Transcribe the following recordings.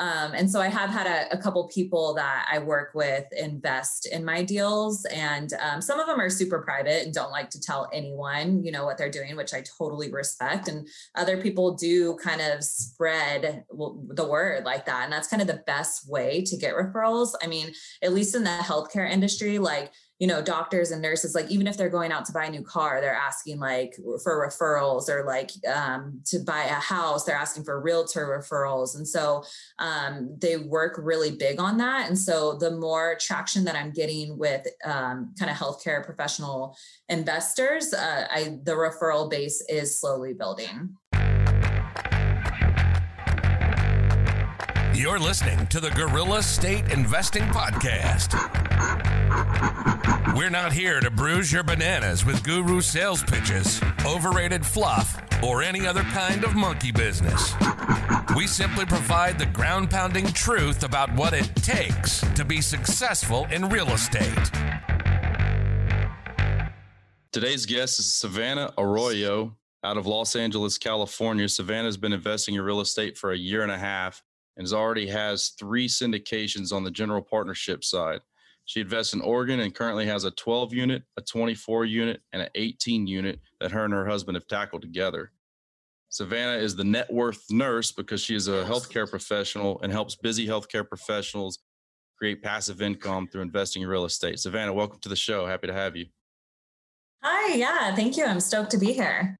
Um, and so I have had a, a, couple people that I work with invest in my deals, and um, some of them are super private and don't like to tell anyone, you know, what they're doing, which I totally respect. And other people do kind of spread the word like that, and that's kind of the best way to get referrals. I mean, at least in the healthcare industry, like you know doctors and nurses like even if they're going out to buy a new car they're asking like for referrals or like um, to buy a house they're asking for realtor referrals. And so um, they work really big on that. And so the more traction that i'm getting with um, kind of healthcare professional investors uh, I, the referral base is slowly building You're listening to the Gorilla State Investing Podcast. We're not here to bruise your bananas with guru sales pitches, overrated fluff, or any other kind of monkey business. We simply provide the ground pounding truth about what it takes to be successful in real estate. Today's guest is Savannah Arroyo out of Los Angeles, California. Savannah has been investing in real estate for a year and a half and already has three syndications on the general partnership side. She invests in Oregon and currently has a 12 unit, a 24 unit, and an 18 unit that her and her husband have tackled together. Savannah is the net worth nurse because she is a healthcare professional and helps busy healthcare professionals create passive income through investing in real estate. Savannah, welcome to the show. Happy to have you. Hi, yeah, thank you. I'm stoked to be here.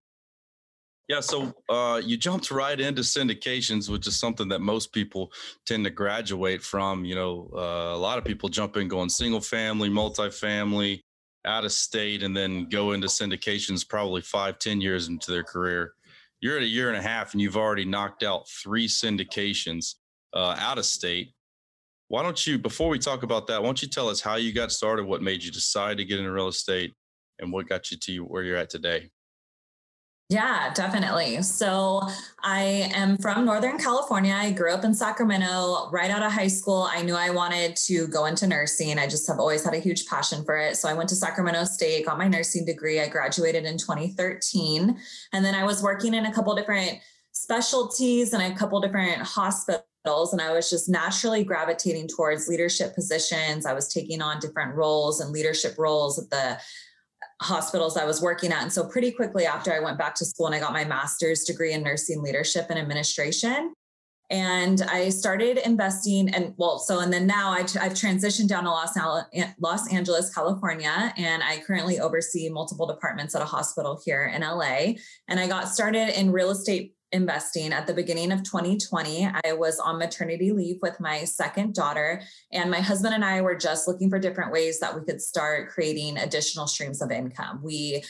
Yeah, so uh, you jumped right into syndications, which is something that most people tend to graduate from. You know, uh, a lot of people jump in going single family, multifamily, out of state, and then go into syndications probably five, ten years into their career. You're at a year and a half, and you've already knocked out three syndications uh, out of state. Why don't you, before we talk about that, why don't you tell us how you got started, what made you decide to get into real estate, and what got you to where you're at today? Yeah, definitely. So I am from Northern California. I grew up in Sacramento. Right out of high school, I knew I wanted to go into nursing. I just have always had a huge passion for it. So I went to Sacramento State, got my nursing degree. I graduated in 2013. And then I was working in a couple different specialties and a couple different hospitals and I was just naturally gravitating towards leadership positions. I was taking on different roles and leadership roles at the hospitals I was working at. And so, pretty quickly after I went back to school and I got my master's degree in nursing leadership and administration. And I started investing, and well, so and then now I, have transitioned down to Los, eh, Los Angeles, California, and I currently oversee multiple departments at a hospital here in LA. And I got started in real estate investing at the beginning of 2020. I was on maternity leave with my second daughter, and my husband and I were just looking for different ways that we could start creating additional streams of income. We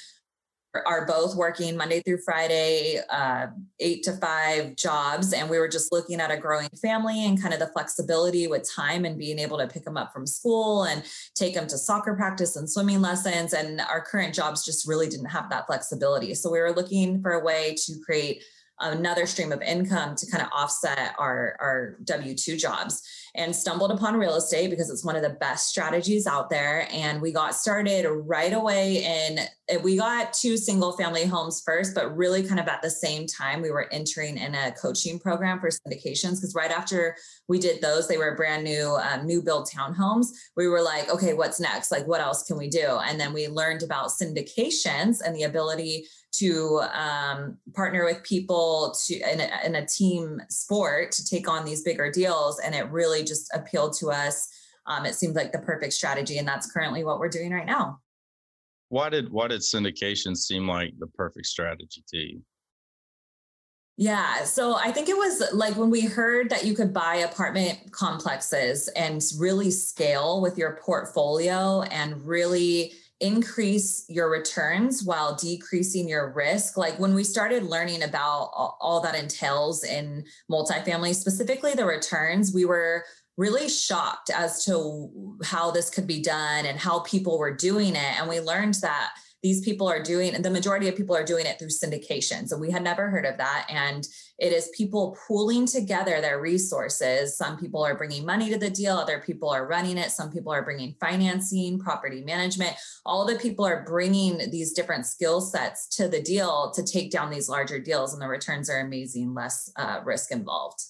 are both working Monday through Friday, uh, eight to five jobs. And we were just looking at a growing family and kind of the flexibility with time and being able to pick them up from school and take them to soccer practice and swimming lessons. And our current jobs just really didn't have that flexibility. So we were looking for a way to create another stream of income to kind of offset our, our W 2 jobs and stumbled upon real estate because it's one of the best strategies out there. And we got started right away in, we got two single family homes first, but really kind of at the same time, we were entering in a coaching program for syndications because right after we did those, they were brand new, um, new build townhomes. We were like, okay, what's next? Like, what else can we do? And then we learned about syndications and the ability to um, partner with people to in a, in a, team sport to take on these bigger deals and it really just appealed to us um, it seemed like the perfect strategy and that's currently what we're doing right now why did why did syndication seem like the perfect strategy to you yeah. So I think it was like when we heard that you could buy apartment complexes and really scale with your portfolio and really increase your returns while decreasing your risk. Like when we started learning about all, that entails in multifamily, specifically the returns, we were really shocked as to how this could be done and how people were doing it. And we learned that these people are doing, the majority of people are doing it through syndication. So we had never heard of that. And it is people pooling together their resources. Some people are bringing money to the deal, other people are running it, some people are bringing financing, property management. All the people are bringing these different skill sets to the deal to take down these larger deals, and the returns are amazing, less uh, risk involved.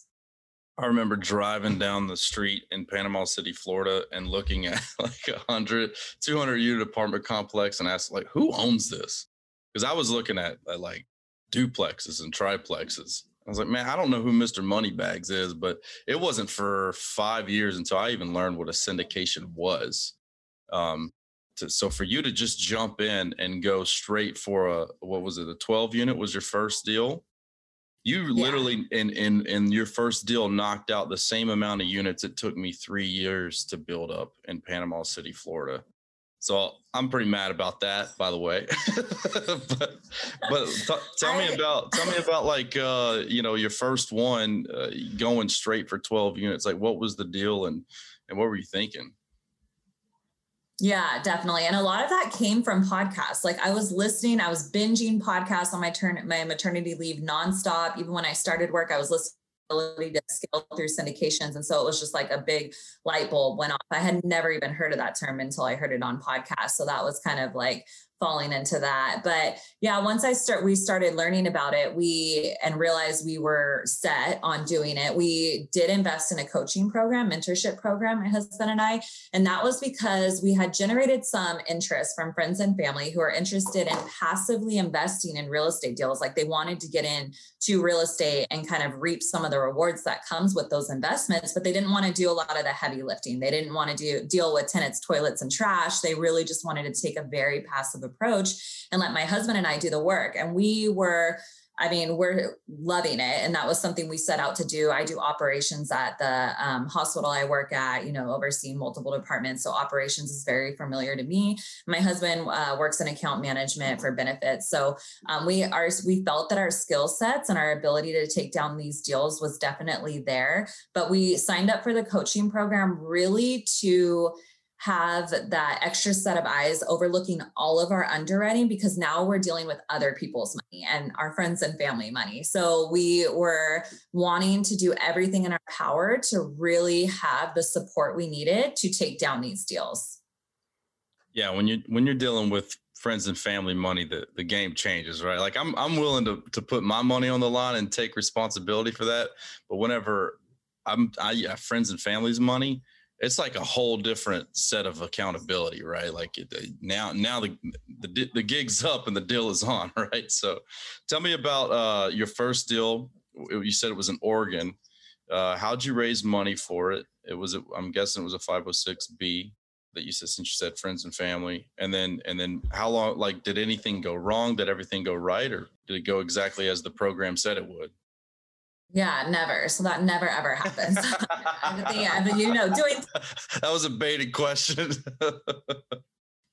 I remember driving down the street in Panama City, Florida, and looking at like a 100, 200 unit apartment complex and asked, like, who owns this? Because I was looking at, at like duplexes and triplexes. I was like, man, I don't know who Mr. Moneybags is, but it wasn't for five years until I even learned what a syndication was. Um, to, so for you to just jump in and go straight for a what was it, a 12 unit was your first deal? You yeah. literally in in in your first deal knocked out the same amount of units it took me three years to build up in Panama City, Florida. So I'm pretty mad about that, by the way. but but t- tell me about tell me about like uh, you know your first one uh, going straight for 12 units. Like what was the deal and and what were you thinking? Yeah, definitely. And a lot of that came from podcasts. Like I was listening, I was binging podcasts on my turn my maternity leave nonstop. Even when I started work, I was listening ability to scale through syndications. And so it was just like a big light bulb went off. I had never even heard of that term until I heard it on podcast. So that was kind of like falling into that. But yeah, once I start, we started learning about it, we and realized we were set on doing it. We did invest in a coaching program, mentorship program, my husband and I. And that was because we had generated some interest from friends and family who are interested in passively investing in real estate deals. Like they wanted to get in to real estate and kind of reap some of the rewards that comes with those investments, but they didn't want to do a lot of the heavy lifting. They didn't want to do deal with tenants, toilets, and trash. They really just wanted to take a very passive approach and let my husband and I do the work. And we were I mean, we're loving it. And that was something we set out to do. I do operations at the um, hospital I work at, you know, overseeing multiple departments. So operations is very familiar to me. My husband uh, works in account management for benefits. So um, we are, we felt that our skill sets and our ability to take down these deals was definitely there. But we signed up for the coaching program really to have that extra set of eyes overlooking all of our underwriting because now we're dealing with other people's money and our friends and family money. So we were wanting to do everything in our power to really have the support we needed to take down these deals. Yeah, when you when you're dealing with friends and family money, the, the game changes, right? Like I'm I'm willing to to put my money on the line and take responsibility for that. But whenever I'm I have friends and family's money, it's like a whole different set of accountability, right? Like now, now the, the the gig's up and the deal is on, right? So, tell me about uh, your first deal. You said it was in Oregon. Uh, how'd you raise money for it? It was, I'm guessing, it was a 506b that you said since you said friends and family, and then and then how long? Like, did anything go wrong? Did everything go right, or did it go exactly as the program said it would? Yeah, never. So that never ever happens. yeah, but you know, doing that was a baited question.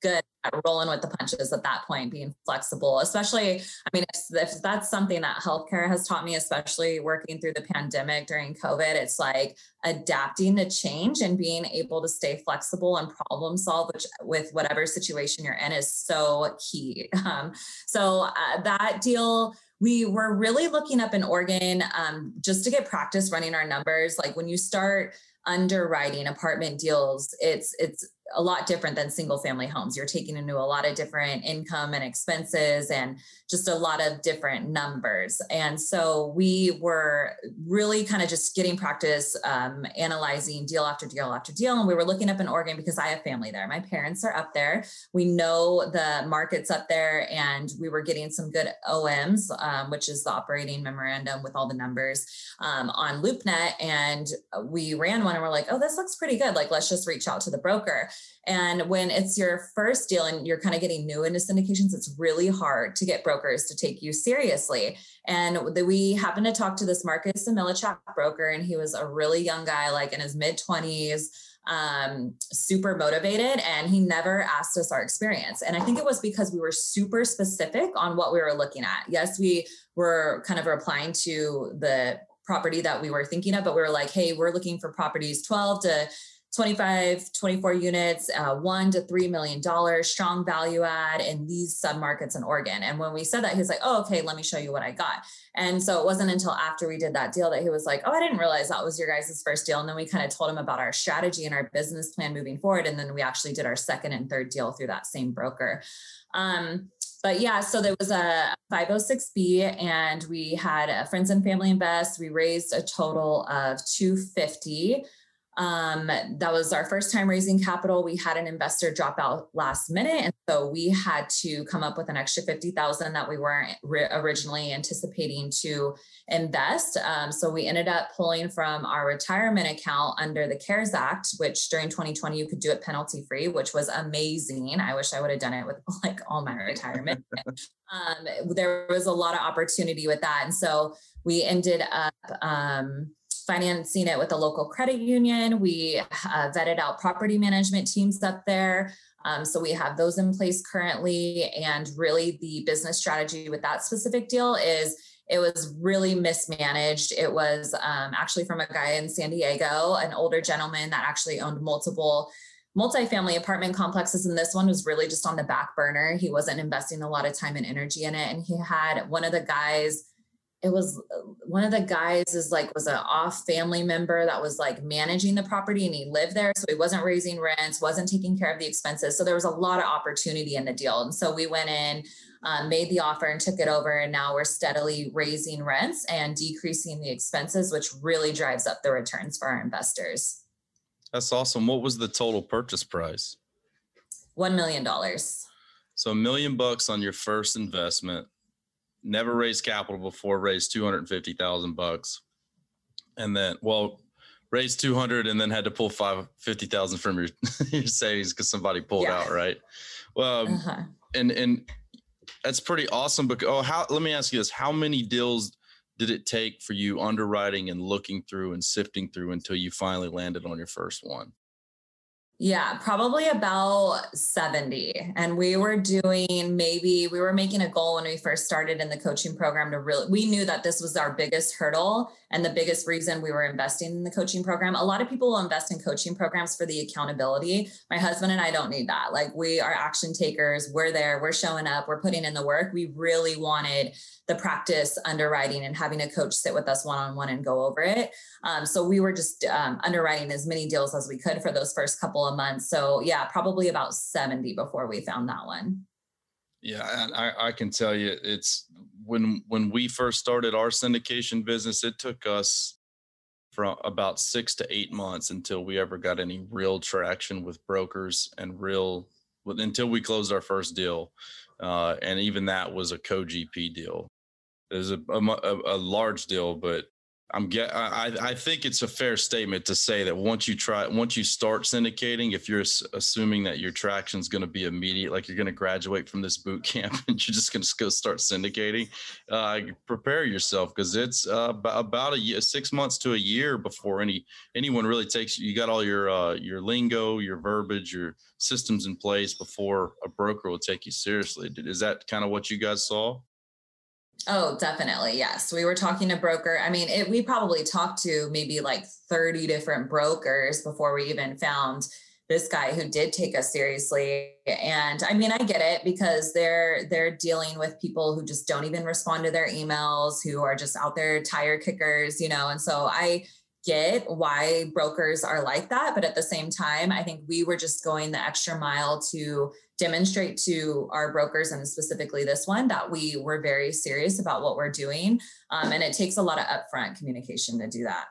good at rolling with the punches at that point, being flexible, especially, I mean, if, if that's something that healthcare has taught me, especially working through the pandemic during COVID, it's like adapting to change and being able to stay flexible and problem solve which, with whatever situation you're in is so key. Um, so uh, that deal, we were really looking up in Oregon um, just to get practice running our numbers. Like when you start underwriting apartment deals, it's it's a lot different than single family homes. You're taking into a lot of different income and expenses and just a lot of different numbers. And so we were really kind of just getting practice um, analyzing deal after deal after deal. And we were looking up in Oregon because I have family there. My parents are up there. We know the markets up there, and we were getting some good OMs, um, which is the operating memorandum with all the numbers um, on LoopNet. And we ran one and we're like, oh, this looks pretty good. Like, let's just reach out to the broker. And when it's your first deal and you're kind of getting new into syndications, it's really hard to get brokers to take you seriously. And we happened to talk to this Marcus Millichap broker, and he was a really young guy, like in his mid 20s um, super motivated and he never asked us our experience. And I think it was because we were super specific on what we were looking at. Yes, we were kind of replying to the property that we were thinking of, but we were like, hey, we're looking for properties 12 to 25, 24 units, uh, one to three million dollars, strong value add in these submarkets in Oregon. And when we said that, he's like, oh, okay, let me show you what I got. And so it wasn't until after we did that deal that he was like, oh, I didn't realize that was your guys' first deal. And then we kind of told him about our strategy and our business plan moving forward. And then we actually did our second and third deal through that same broker. Um, but yeah, so there was a 506b, and we had a friends and family invest. We raised a total of 250. Um, that was our first time raising capital. We had an investor drop out last minute, and so we had to come up with an extra fifty thousand that we weren't re- originally anticipating to invest. Um, so we ended up pulling from our retirement account under the CARES Act, which during 2020 you could do it penalty free, which was amazing. I wish I would have done it with like all my retirement. um, there was a lot of opportunity with that, and so we ended up. Um, financing it with a local credit union. We uh, vetted out property management teams up there. Um, so we have those in place currently. And really, the business strategy with that specific deal is it was really mismanaged. It was um, actually from a guy in San Diego, an older gentleman that actually owned multiple multifamily apartment complexes and this one was really just on the back burner he wasn't investing a lot of time and energy in it and he had one of the guys it was uh, one of the guys is like was an off family member that was like managing the property and he lived there so he wasn't raising rents wasn't taking care of the expenses. So there was a lot of opportunity in the deal. And so we went in um, made the offer and took it over and now we're steadily raising rents and decreasing the expenses which really drives up the returns for our investors. That's awesome. What was the total purchase price? One million dollars. So a million bucks on your first investment never raised capital before, raised 250,000 bucks. And then, well, raised 200 and then had to pull five, 50,000 from your, your savings because somebody pulled yeah. out. Right. Well, uh-huh. and, and that's pretty awesome. But oh, how, let me ask you this. How many deals did it take for you underwriting and looking through and sifting through until you finally landed on your first one? Yeah, probably about 70. And we were doing maybe we were making a goal when we first started in the coaching program to really we knew that this was our biggest hurdle and the biggest reason we were investing in the coaching program. A lot of people will invest in coaching programs for the accountability. My husband and I don't need that. Like we are action takers. We're there, we're showing up, we're putting in the work. We really wanted the practice underwriting and having a coach sit with us one on one and go over it. Um, so we were just um, underwriting as many deals as we could for those first couple of months. So yeah, probably about 70 before we found that one. Yeah, I, I can tell you it's when when we first started our syndication business, it took us from about six to eight months until we ever got any real traction with brokers and real until we closed our first deal. Uh, and even that was a co GP deal. It a, a, a large deal, but I'm get. I I think it's a fair statement to say that once you try, once you start syndicating, if you're assuming that your traction is going to be immediate, like you're going to graduate from this boot camp and you're just going to go start syndicating, uh, prepare yourself because it's uh, about a year, six months to a year before any anyone really takes. You You got all your uh, your lingo, your verbiage, your systems in place before a broker will take you seriously. Is that kind of what you guys saw? Oh, definitely. Yes. We were talking to broker. I mean, it, we probably talked to maybe like 30 different brokers before we even found this guy who did take us seriously. And I mean, I get it because they're they're dealing with people who just don't even respond to their emails, who are just out there tire kickers, you know. And so I get why brokers are like that. But at the same time, I think we were just going the extra mile to demonstrate to our brokers and specifically this one that we were very serious about what we're doing. Um, and it takes a lot of upfront communication to do that.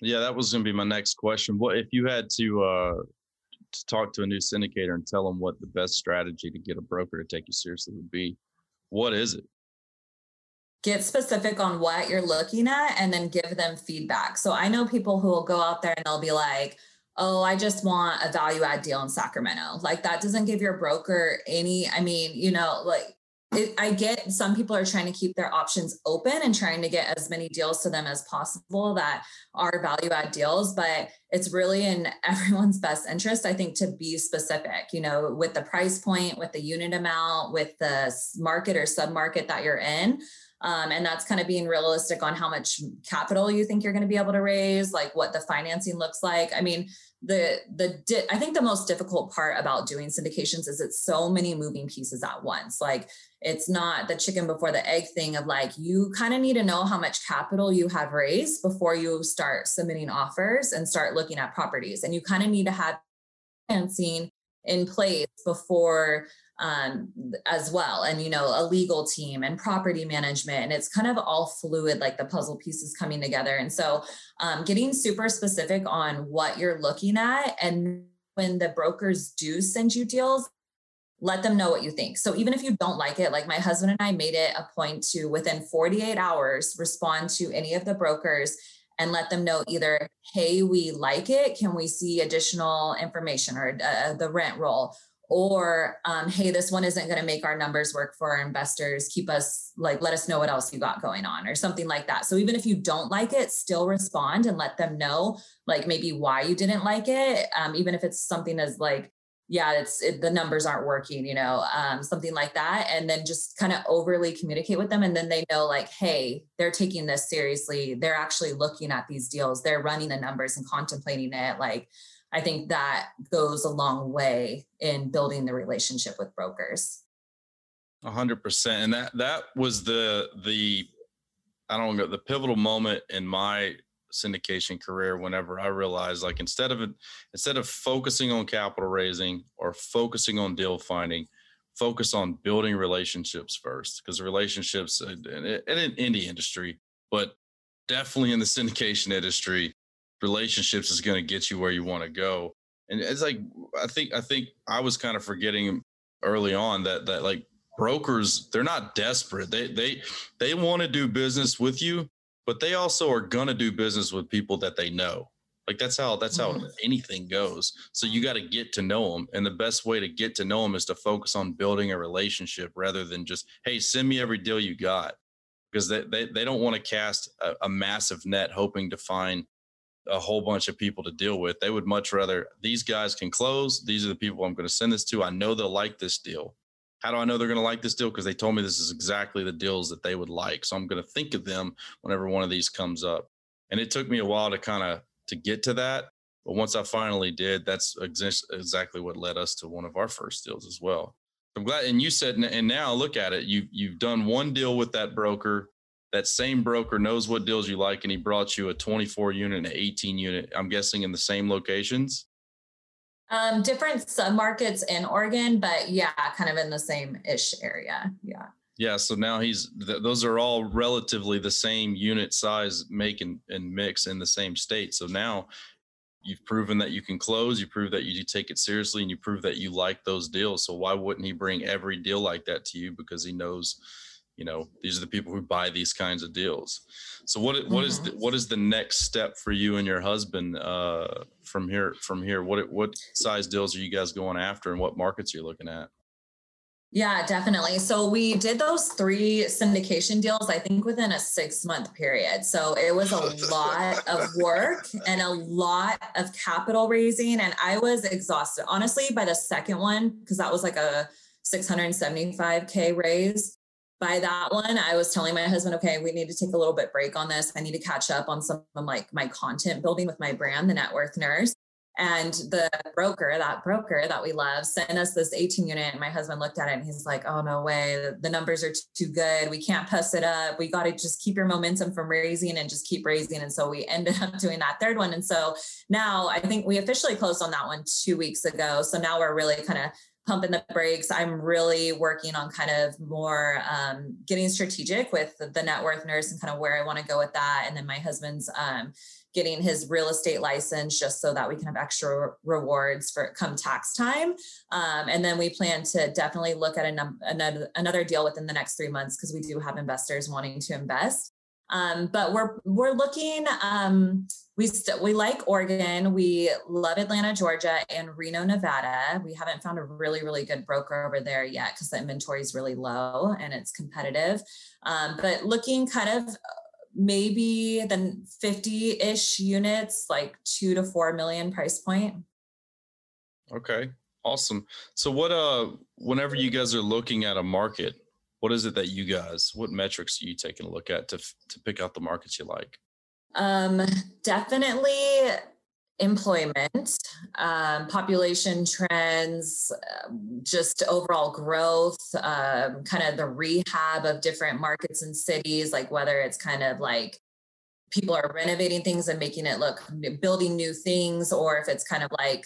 Yeah, that was going to be my next question. What if you had to, uh, to talk to a new syndicator and tell them what the best strategy to get a broker to take you seriously would be? What is it? get specific on what you're looking at and then give them feedback. So I know people who will go out there and they'll be like, oh, I just want a value add deal in Sacramento. Like that doesn't give your broker any, I mean, you know, like it, I get some people are trying to keep their options open and trying to get as many deals to them as possible that are value add deals, but it's really in everyone's best interest, I think, to be specific, you know, with the price point, with the unit amount, with the market or sub market that you're in. Um, and that's kind of being realistic on how much capital you think you're going to be able to raise, like what the financing looks like. I mean, the the di- I think the most difficult part about doing syndications is it's so many moving pieces at once. Like it's not the chicken before the egg thing of like you kind of need to know how much capital you have raised before you start submitting offers and start looking at properties, and you kind of need to have financing in place before um, as well and you know a legal team and property management and it's kind of all fluid like the puzzle pieces coming together and so um, getting super specific on what you're looking at and when the brokers do send you deals let them know what you think. So even if you don't like it like my husband and i made it a point to within 48 hours respond to any of the brokers and let them know either hey we like it. Can we see additional information or uh, the rent roll or um, hey this one isn't going to make our numbers work for our investors. Keep us like let us know what else you got going on or something like that. So even if you don't like it still respond and let them know like maybe why you didn't like it um, even if it's something as like yeah it's it, the numbers aren't working you know um, something like that and then just kind of overly communicate with them and then they know like hey they're taking this seriously. They're actually looking at these deals. They're running the numbers and contemplating it like I think that goes a long way in building the relationship with brokers. A hundred percent. And that, that was the, the, I don't know, the pivotal moment in my syndication career whenever I realized like instead of instead of focusing on capital raising or focusing on deal finding, focus on building relationships first because relationships uh, and in, in any industry, but definitely in the syndication industry, relationships is going to get you where you want to go. And it's like I think I think I was kind of forgetting early on that that like brokers they're not desperate. They they they want to do business with you, but they also are going to do business with people that they know. Like that's how that's how mm-hmm. anything goes. So you got to get to know them, and the best way to get to know them is to focus on building a relationship rather than just hey send me every deal you got because they they, they don't want to cast a, a massive net hoping to find a whole bunch of people to deal with. They would much rather these guys can close. These are the people I'm going to send this to. I know they'll like this deal. How do I know they're going to like this deal? Because they told me this is exactly the deals that they would like. So I'm going to think of them whenever one of these comes up. And it took me a while to kind of to get to that. But once I finally did, that's exactly what led us to one of our first deals as well. I'm glad. And you said, and now look at it. You've you've done one deal with that broker that same broker knows what deals you like and he brought you a 24 unit and an 18 unit i'm guessing in the same locations? Um different submarkets in oregon but yeah kind of in the same ish area yeah. Yeah so now he's th- those are all relatively the same unit size make and, and mix in the same state. So now you've proven that you can close you prove that you take it seriously and you prove that you like those deals. So why wouldn't he bring every deal like that to you because he knows you know these are the people who buy these kinds of deals so what what is the, mm-hmm. what is the next step for you and your husband uh, from here from here what what size deals are you guys going after and what markets are you looking at yeah, definitely. So we did those three syndication deals, I think within a six month period. So it was a lot of work and a lot of capital raising. And I was exhausted, honestly, by the second one, because that was like a 675K raise by that one, I was telling my husband, okay, we need to take a little bit break on this. I need to catch up on some of like my content building with my brand, the Net Worth Nurse. And the broker, that broker that we love, sent us this 18 unit. And my husband looked at it and he's like, oh, no way. The numbers are too good. We can't puss it up. We got to just keep your momentum from raising and just keep raising. And so we ended up doing that third one. And so now I think we officially closed on that one two weeks ago. So now we're really kind of pumping the brakes. I'm really working on kind of more um, getting strategic with the, the, net worth nurse and kind of where I want to go with that. And then my husband's um, getting his real estate license just so that we can have extra rewards for come tax time. Um, and then we plan to definitely look at num- another, another deal within the next three months because we do have investors wanting to invest. Um, but we're we're looking. Um, we st- we like Oregon. We love Atlanta, Georgia, and Reno, Nevada. We haven't found a really really good broker over there yet because the inventory is really low and it's competitive. Um, but looking kind of uh, maybe the 50 ish units, like two to four million price point. Okay, awesome. So what uh, whenever you guys are looking at a market what is it that you guys what metrics are you taking a look at to to pick out the markets you like um definitely employment um, population trends um, just overall growth um, kind of the rehab of different markets and cities like whether it's kind of like people are renovating things and making it look building new things or if it's kind of like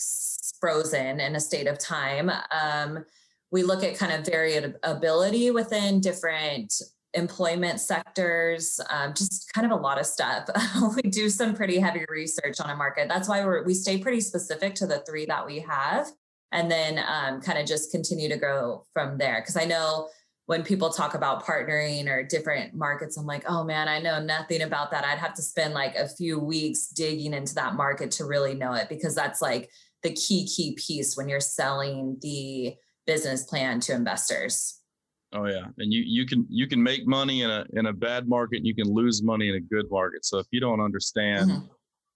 frozen in a state of time. Um, we look at kind of variability within different employment sectors, um, just kind of a lot of stuff. we do some pretty heavy research on a market. That's why we we stay pretty specific to the three that we have, and then um, kind of just continue to grow from there. Because I know when people talk about partnering or different markets, I'm like, oh man, I know nothing about that. I'd have to spend like a few weeks digging into that market to really know it because that's like the key key piece when you're selling the business plan to investors. Oh yeah, and you you can you can make money in a in a bad market, you can lose money in a good market. So if you don't understand mm-hmm.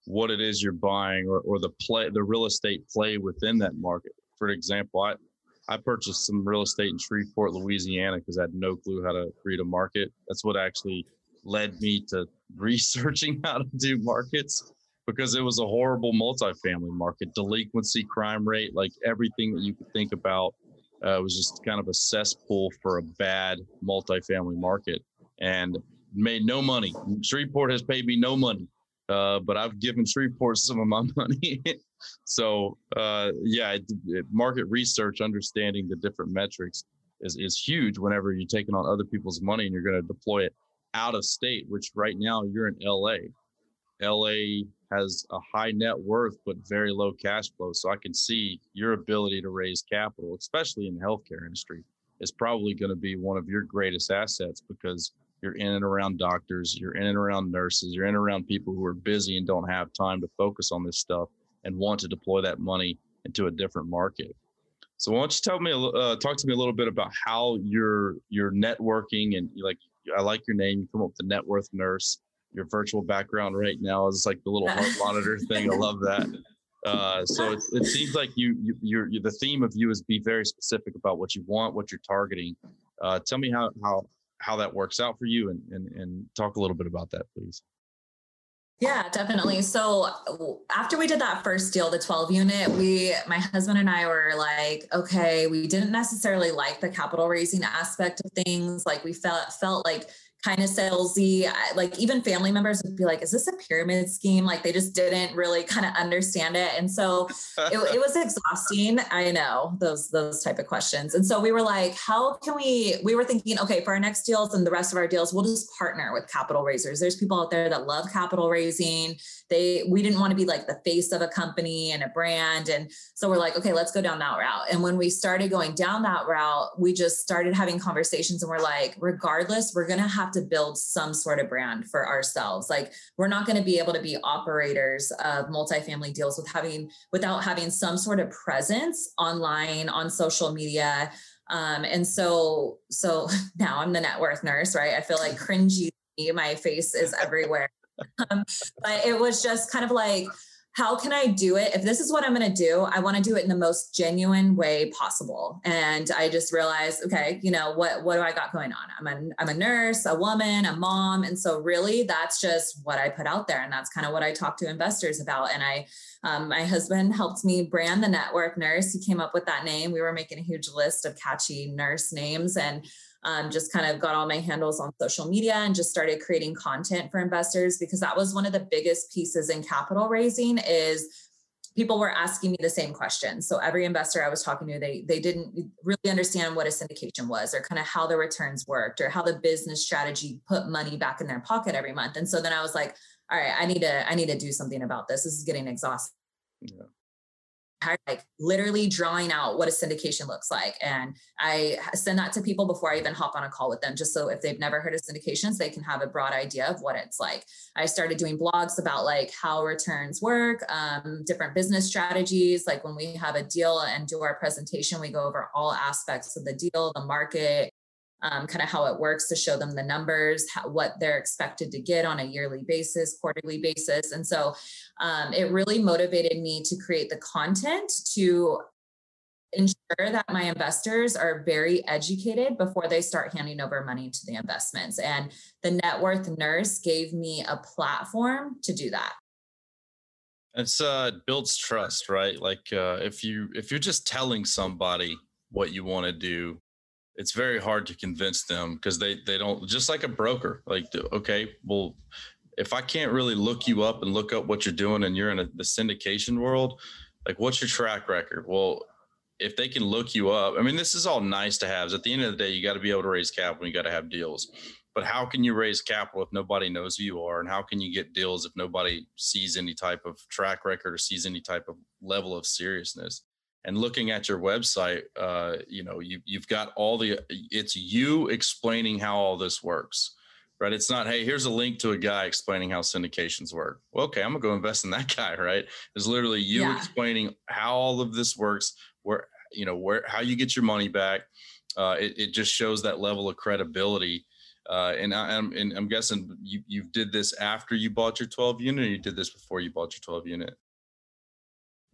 what it is you're buying or or the play the real estate play within that market. For example, I I purchased some real estate in Shreveport, Louisiana, because I had no clue how to read a market. That's what actually led me to researching how to do markets because it was a horrible multifamily market, delinquency, crime rate, like everything that you could think about uh, was just kind of a cesspool for a bad multifamily market and made no money. Shreveport has paid me no money, uh, but I've given Shreveport some of my money. so uh, yeah, it, it, market research, understanding the different metrics is, is huge whenever you're taking on other people's money and you're going to deploy it out of state, which right now you're in LA. LA has a high net worth but very low cash flow. So I can see your ability to raise capital, especially in the healthcare industry, is probably going to be one of your greatest assets because you're in and around doctors, you're in and around nurses, you're in and around people who are busy and don't have time to focus on this stuff and want to deploy that money into a different market. So why don't you tell me, uh, talk to me a little bit about how your your networking and like I like your name. You come up with the net worth nurse your virtual background right now is like the little heart monitor thing. I love that. Uh, so it, it, seems like you, you you're, you're, the theme of you is be very specific about what you want, what you're targeting. Uh, tell me how how how that works out for you, and and and talk a little bit about that, please. Yeah, definitely. So after we did that first deal, the 12 unit, we, my husband and I were like, okay, we didn't necessarily like the capital raising aspect of things. Like we felt, felt like kind of salesy. Like even family members would be like, "Is this a pyramid scheme?" Like they just didn't really kind of understand it, and so it, it, was exhausting. I know those those type of questions, and so we were like, "How can we?" We were thinking, okay, for our next deals and the rest of our deals, we'll just partner with capital raisers. There's people out there that love capital raising. They we didn't want to be like the face of a company and a brand, and so we're like, okay, let's go down that route. And when we started going down that route, we just started having conversations, and we're like, regardless, we're gonna have to build some sort of brand for ourselves. Like we're not going to be able to be operators of multifamily deals with having without having some sort of presence online on social media. Um, and so so now I'm the net worth nurse, right? I feel like cringy. My face is everywhere. Um, but it was just kind of like how can I do it? If this is what I'm going to do, I want to do it in the most genuine way possible. And I just realized, okay, you know, what, what do I got going on? I'm a, I'm a nurse, a woman, a mom. And so really that's just what I put out there. And that's kind of what I talk to investors about. And I, um, my husband helped me brand the net worth nurse. He came up with that name. We were making a huge list of catchy nurse names and um, just kind of got all my handles on social media and just started creating content for investors because that was one of the biggest pieces in capital raising is people were asking me the same question. So every investor I was talking to, they they didn't really understand what a syndication was or kind of how the returns worked or how the business strategy put money back in their pocket every month. And so then I was like, all right, I need to I need to do something about this. This is getting exhausting. Yeah like literally drawing out what a syndication looks like. And I send that to people before I even hop on a call with them, just so if they've never heard of syndications, they can have a broad idea of what it's like. I started doing blogs about like how returns work, um, different business strategies. Like when we have a deal and do our presentation, we go over all aspects of the deal, the market, um, kind of how it works to show them the numbers, how, what they're expected to get on a yearly basis, quarterly basis. And so um, it really motivated me to create the content to ensure that my investors are very educated before they start handing over money to the investments. And the net worth nurse gave me a platform to do that. It's uh it builds trust, right? Like uh if you if you're just telling somebody what you want to do, it's very hard to convince them because they they don't just like a broker like okay well if i can't really look you up and look up what you're doing and you're in a, the syndication world like what's your track record well if they can look you up, I mean, this is all nice to have. At the end of the day, you got to be able to raise capital. You got to have deals. But how can you raise capital if nobody knows who you are? And how can you get deals if nobody sees any type of track record or sees any type of level of seriousness? And looking at your website, uh, you know, you, you've got all the, it's you explaining how all this works right? It's not, hey, here's a link to a guy explaining how syndications work. Well, okay, I'm gonna go invest in that guy, right? It's literally you yeah. explaining how all of this works, where you know where how you get your money back. Uh, it, it just shows that level of credibility. Uh, and, I, am and I'm guessing you you did this after you bought your 12 unit, or you did this before you bought your 12 unit.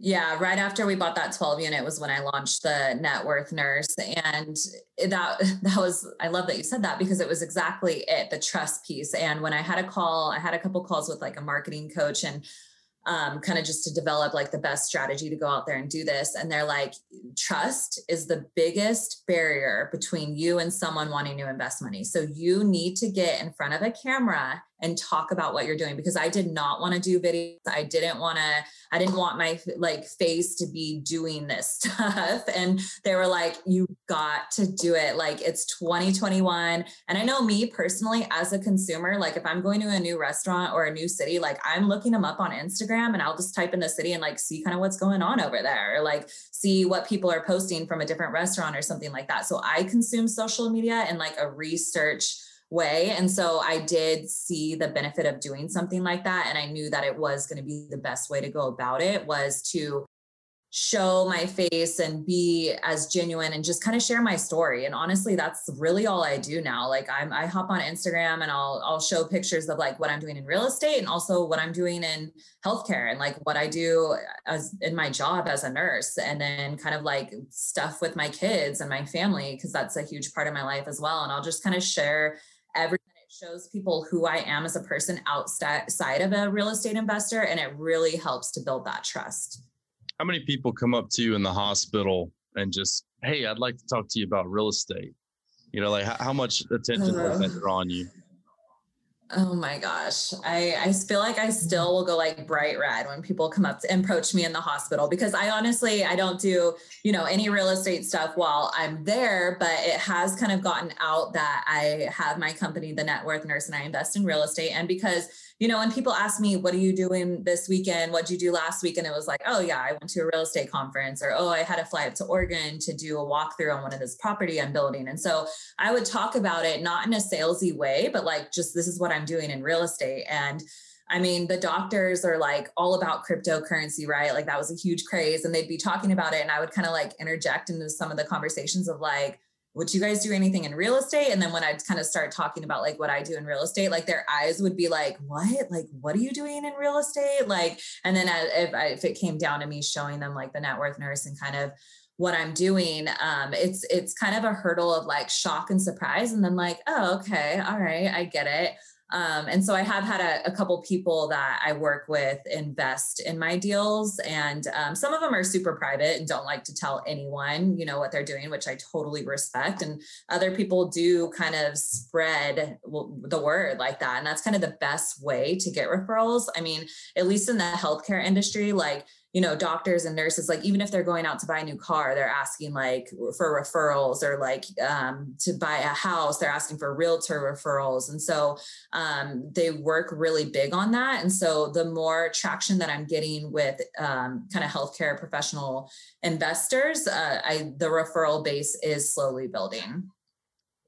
Yeah, right after we bought that 12 unit was when I launched the net worth nurse. And that that was I love that you said that because it was exactly it, the trust piece. And when I had a call, I had a couple calls with like a marketing coach and um, kind of just to develop like the best strategy to go out there and do this. And they're like, trust is the biggest barrier between you and someone wanting to invest money. So you need to get in front of a camera and talk about what you're doing because I did not want to do videos. I didn't want to, I didn't want my like face to be doing this stuff. And they were like, you got to do it. Like it's 2021. And I know me personally as a consumer, like if I'm going to a new restaurant or a new city, like I'm looking them up on Instagram and I'll just type in the city and like see kind of what's going on over there, or like see what people are posting from a different restaurant or something like that. So I consume social media and like a research way. And so I did see the benefit of doing something like that. And I knew that it was going to be the best way to go about it was to show my face and be as genuine and just kind of share my story and honestly that's really all I do now like I'm I hop on Instagram and I'll I'll show pictures of like what I'm doing in real estate and also what I'm doing in healthcare and like what I do as in my job as a nurse and then kind of like stuff with my kids and my family because that's a huge part of my life as well and I'll just kind of share everything it shows people who I am as a person outside of a real estate investor and it really helps to build that trust. How many people come up to you in the hospital and just, hey, I'd like to talk to you about real estate? You know, like how, how much attention does that draw on you? Oh my gosh. I, I feel like I still will go like bright red when people come up to approach me in the hospital because I honestly I don't do, you know, any real estate stuff while I'm there, but it has kind of gotten out that I have my company, the net worth nurse, and I invest in real estate. And because you know, when people ask me, what are you doing this weekend? What'd you do last week? And it was like, oh, yeah, I went to a real estate conference, or oh, I had to fly up to Oregon to do a walkthrough on one of this property I'm building. And so I would talk about it not in a salesy way, but like just this is what I'm doing in real estate. And I mean, the doctors are like all about cryptocurrency, right? Like that was a huge craze, and they'd be talking about it. And I would kind of like interject into some of the conversations of like, would you guys do anything in real estate? And then when I'd kind of start talking about like what I do in real estate, like their eyes would be like, what? Like, what are you doing in real estate? Like, and then if, if it came down to me showing them like the net worth nurse and kind of what I'm doing, um, it's it's kind of a hurdle of like shock and surprise, and then like, oh, okay, all right, I get it. Um, and so I have had a, a, couple people that I work with invest in my deals, and um, some of them are super private and don't like to tell anyone, you know, what they're doing, which I totally respect. And other people do kind of spread the word like that, and that's kind of the best way to get referrals. I mean, at least in the healthcare industry, like you know doctors and nurses like even if they're going out to buy a new car they're asking like for referrals or like um, to buy a house they're asking for realtor referrals. And so um, they work really big on that. And so the more traction that i'm getting with um, kind of healthcare professional investors uh, I, the referral base is slowly building.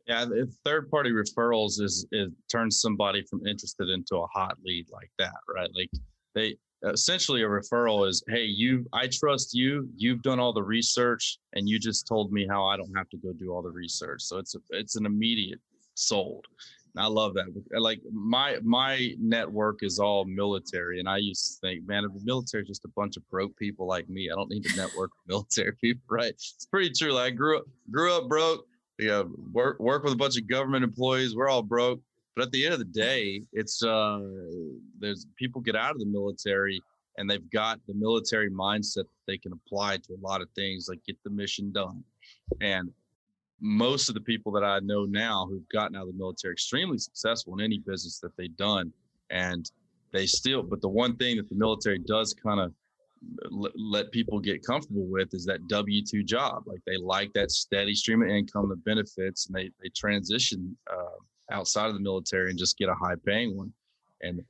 Yeah, third party referrals is is turns somebody from interested into a hot lead like that, right? Like they essentially a referral is hey you i trust you. You've done all the research and you just told me how i don't have to go do all the research. So it's a, it's an immediate sold. And i love that. Like my my network is all military and i used to think man if the military is just a bunch of broke people like me i don't need to network military people right? It's pretty true. Like i grew up grew up broke. Yeah work work with a bunch of government employees. We're all broke but at the end of the day, it's uh, there's people get out of the military and they've got the military mindset that they can apply to a lot of things, like get the mission done. And most of the people that I know now who've gotten out of the military extremely successful in any business that they've done, and they still. But the one thing that the military does kind of let people get comfortable with is that W two job. Like they like that steady stream of income, the benefits, and they they transition uh, outside of the military and just get a high paying one. And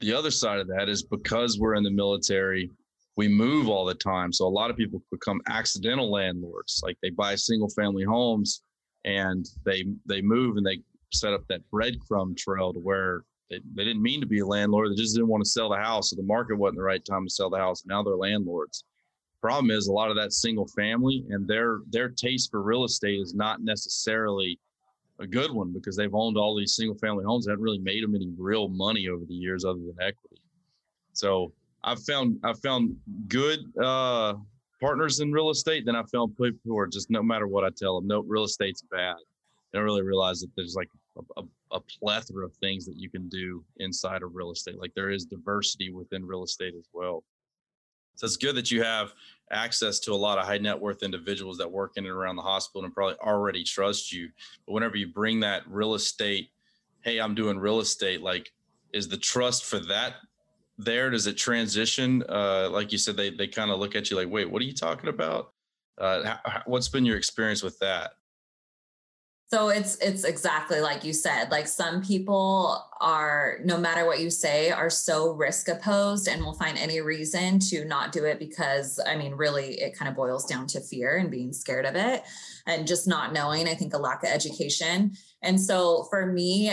the other side of that is because we're in the military, we move all the time. So a lot of people become accidental landlords. Like they buy single family homes and they they move and they set up that breadcrumb trail to where they, they didn't mean to be a landlord. They just didn't want to sell the house. So the market wasn't the right time to sell the house. Now they're landlords. Problem is a lot of that single family and their their taste for real estate is not necessarily a good one because they've owned all these single family homes that really made them any real money over the years other than equity. So I've found I've found good uh, partners in real estate. Then I found people who are just no matter what I tell them, no real estate's bad. They don't really realize that there's like a, a, a plethora of things that you can do inside of real estate. Like there is diversity within real estate as well. So it's good that you have access to a lot of high net worth individuals that work in and around the hospital and probably already trust you. But whenever you bring that real estate, hey, I'm doing real estate, like is the trust for that there? Does it transition? Uh, like you said, they they kind of look at you like, wait, what are you talking about? Uh, how, what's been your experience with that? So it's it's exactly like you said. Like some people are, no matter what you say, are so risk opposed and will find any reason to not do it because I mean, really, it kind of boils down to fear and being scared of it and just not knowing. I think a lack of education. And so for me,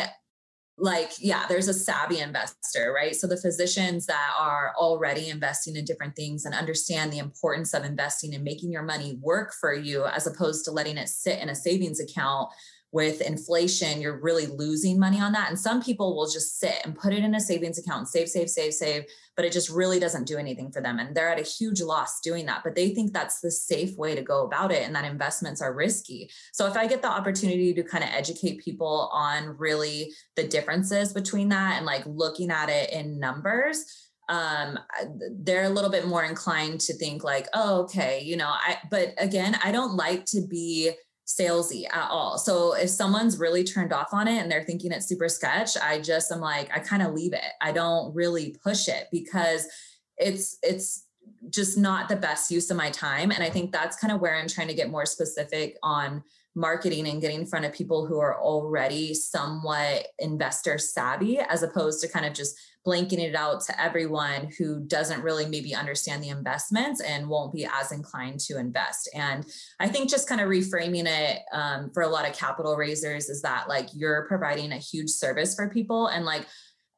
like yeah there's a savvy investor right? So the physicians that are already investing in different things and understand the importance of investing and making your money work for you as opposed to letting it sit in a savings account with inflation, you're really losing money on that. And some people will just sit and put it in a savings account, save, save, save, save, but it just really doesn't do anything for them. And they're at a huge loss doing that. But they think that's the safe way to go about it and that investments are risky. So if I get the opportunity to kind of educate people on really the differences between that and like looking at it in numbers, um they're a little bit more inclined to think like oh okay you know i but again i don't like to be salesy at all. So if someone's really turned off on it and they're thinking it's super sketch, I just am like, I kind of leave it. I don't really push it because it's it's just not the best use of my time. And I think that's kind of where I'm trying to get more specific on marketing and getting in front of people who are already somewhat investor savvy as opposed to kind of just blanking it out to everyone who doesn't really maybe understand the investments and won't be as inclined to invest. And I think just kind of reframing it um, for a lot of capital raisers is that like you're providing a huge service for people and like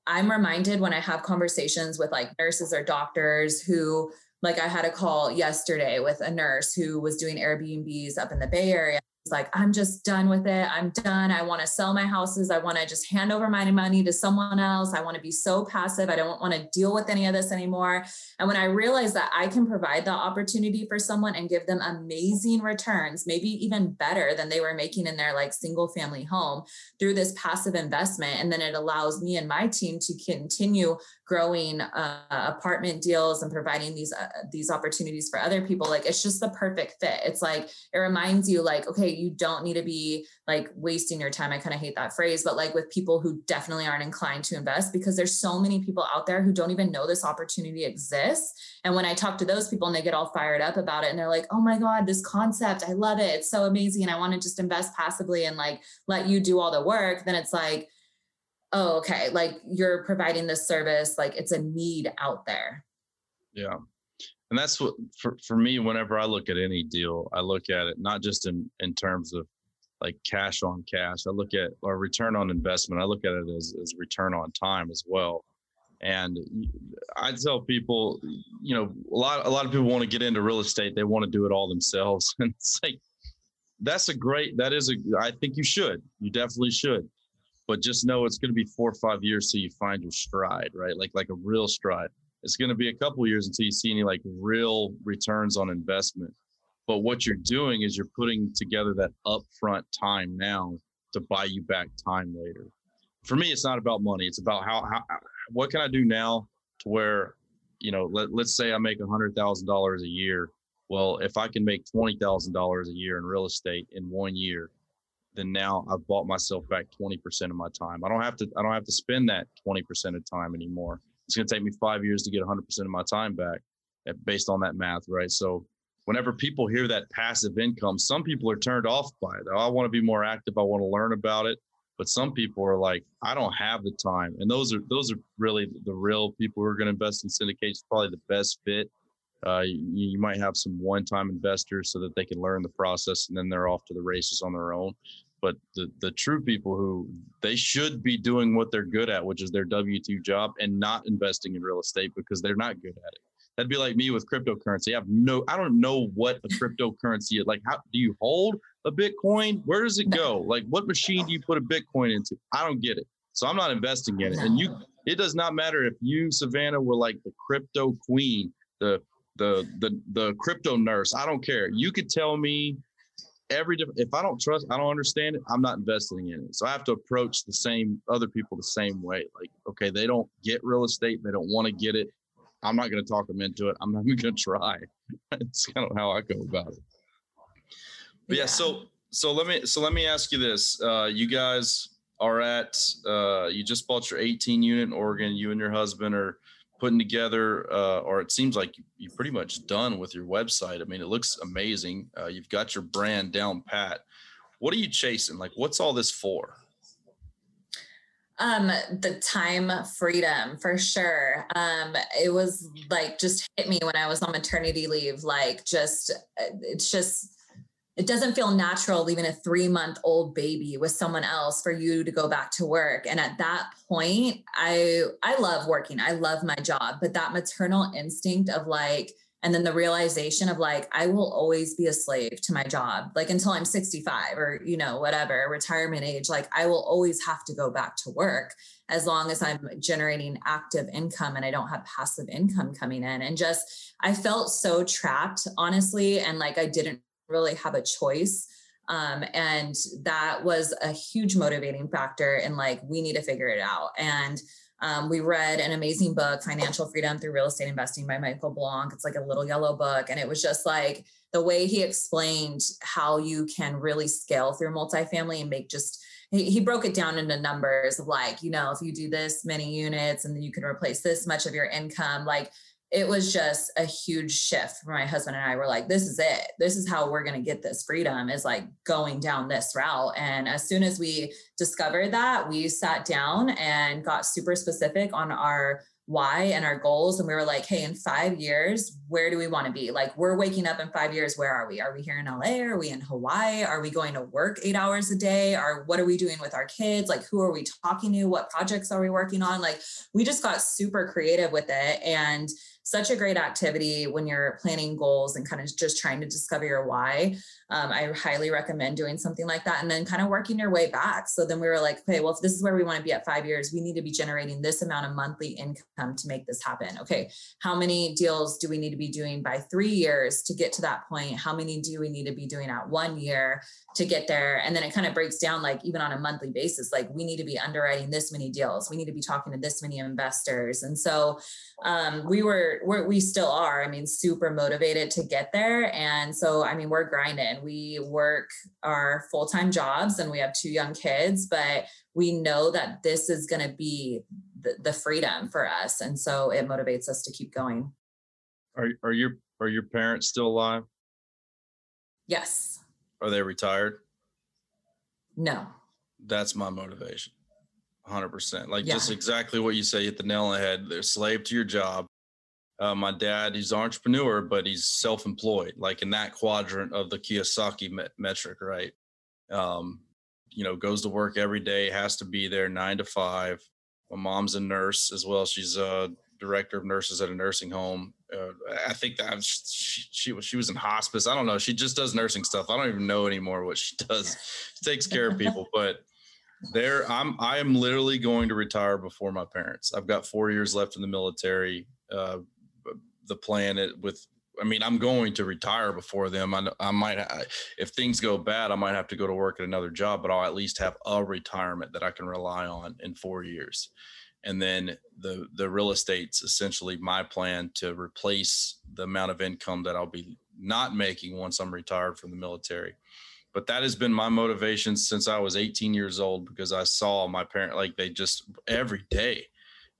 I'm reminded when I have conversations with like nurses or doctors who like I had a call yesterday with a nurse who was doing Airbnbs up in the Bay Area like, I'm just done with it. I'm done. I want to sell my houses. I want to just hand over my money to someone else. I want to be so passive. I don't want to deal with any of this anymore. And when I realized that I can provide the opportunity for someone and give them amazing returns, maybe even better than they were making in their like single family home through this passive investment. And then it allows me and my team to continue growing uh, apartment deals and providing these uh, these opportunities for other people like it's just the perfect fit. It's like it reminds you like okay you don't need to be like wasting your time. I kind of hate that phrase but like with people who definitely aren't inclined to invest because there's so many people out there who don't even know this opportunity exists. And when i talk to those people and they get all fired up about it and they're like oh my god this concept i love it. It's so amazing And i want to just invest passively and like let you do all the work then it's like oh, okay, like you're providing this service, like it's a need out there. Yeah. And that's what for, for me, whenever I look at any deal, I look at it not just in, in terms of like cash on cash. I look at or return on investment. I look at it as, as return on time as well. And I tell people, you know, a lot a lot of people want to get into real estate. They want to do it all themselves. And it's like that's a great that is a I think you should. You definitely should but just know it's going to be four or five years till you find your stride, right? Like like a real stride. It's going to be a couple years until you see any like real returns on investment. But what you're doing is you're putting together that upfront time now to buy you back time later. For me, it's not about money. It's about how, how what can I do now to where, you know, let, let's say I make a hundred thousand dollars a year. Well, if I can make twenty thousand dollars a year in real estate in one year, then now I've bought myself back 20% of my time. I don't have to I don't have to spend that 20% of time anymore. It's going to take me 5 years to get 100% of my time back. eh, based on that math, right? So whenever people hear that passive income, some people are turned off by it. Oh, I want to be more active. I want to learn about it. But some people are like, I don't have the time. And those are those are really the real people who are going to invest in syndicates, probably the best fit. Uh, you, you might have some one-time investors so that they can learn the process and then they're off to the races on their own but the the true people who they should be doing what they're good at, which is their W two job, and not investing in real estate because they're not good at it. That'd be like me with cryptocurrency. I have no, I don't know what a cryptocurrency is. Like, how do you hold a Bitcoin? Where does it go? Like, what machine do you put a Bitcoin into? I don't get it. So I'm not investing in it. And you, it does not matter if you, Savannah, were like the crypto queen, the the the the crypto nurse. I don't care. You could tell me every different if i don't trust i don't understand it i'm not investing in it so i have to approach the same other people the same way like okay they don't get real estate they don't want to get it i'm not going to talk them into it i'm not even going to try it's kind of how i go about it but yeah. yeah so so let me so let me ask you this uh you guys are at uh you just bought your 18 unit in oregon you and your husband are putting together, uh, or it seems like you're pretty much done with your website. I mean, it looks amazing. Uh, you've got your brand down pat. What are you chasing? Like, what's all this for? Um, the time freedom for sure. Um, it was like just hit me when I was on maternity leave. Like, just it's just it doesn't feel natural leaving a three month old baby with someone else for you to go back to work. And at that point i i love working. I love my job. But that maternal instinct of like and then the realization of like i will always be a slave to my job like until i'm 65 or you know whatever retirement age like i will always have to go back to work as long as i'm generating active income and i don't have passive income coming in. And just i felt so trapped honestly and like i didn't really have a choice. Um, and that was a huge motivating factor in like, we need to figure it out. And um, we read an amazing book, Financial Freedom Through Real Estate Investing by Michael Blank. It's like a little yellow book. And it was just like the way he explained how you can really scale through multifamily and make just he, broke it down into numbers of like, you know, if you do this many units and then you can replace this much of your income, like it was just a huge shift for my husband and I were like, this is it. This is how we're going to get this freedom is like going down this route. And as soon as we discovered that, we sat down and got super specific on our why and our goals. And we were like, hey, in five years, where do we want to be? Like, we're waking up in five years. Where are we? Are we here in LA? Are we in Hawaii? Are we going to work eight hours a day? Or what are we doing with our kids? Like, who are we talking to? What projects are we working on? Like, we just got super creative with it. And such a great activity when you're planning goals and kind of just trying to discover your why. Um, I highly recommend doing something like that and then kind of working your way back. So then we were like, okay, well, if this is where we want to be at five years, we need to be generating this amount of monthly income to make this happen. Okay, how many deals do we need to be doing by three years to get to that point? How many do we need to be doing at one year to get there? And then it kind of breaks down like even on a monthly basis, like we need to be underwriting this many deals, we need to be talking to this many investors. And so um, we were, we're, we still are, I mean, super motivated to get there. And so, I mean, we're grinding we work our full time jobs and we have two young kids, but we know that this is going to be the, the, freedom for us. And so it motivates us to keep going. Are, are your are your parents still alive? Yes. Are they retired? No. That's my motivation. 100%. Like yeah. just exactly what you say, hit the nail on the head. They're slave to your job uh, my dad, he's an entrepreneur, but he's self-employed, like in that quadrant of the Kiyosaki met- metric, right? Um, you know, goes to work every day, has to be there nine to five. My mom's a nurse as well. She's a director of nurses at a nursing home. Uh, I think that she, she was she was in hospice. I don't know. She just does nursing stuff. I don't even know anymore what she does. She takes care of people, but there I'm I am literally going to retire before my parents. I've got four years left in the military. Uh, the planet with I mean, I'm going to retire before them. I, I might, if things go bad, I might have to go to work at another job, but I'll at least have a retirement that I can rely on in four years. And then the the real estate's essentially my plan to replace the amount of income that I'll be not making once I'm retired from the military. But that has been my motivation since I was 18 years old because I saw my parent like they just every day,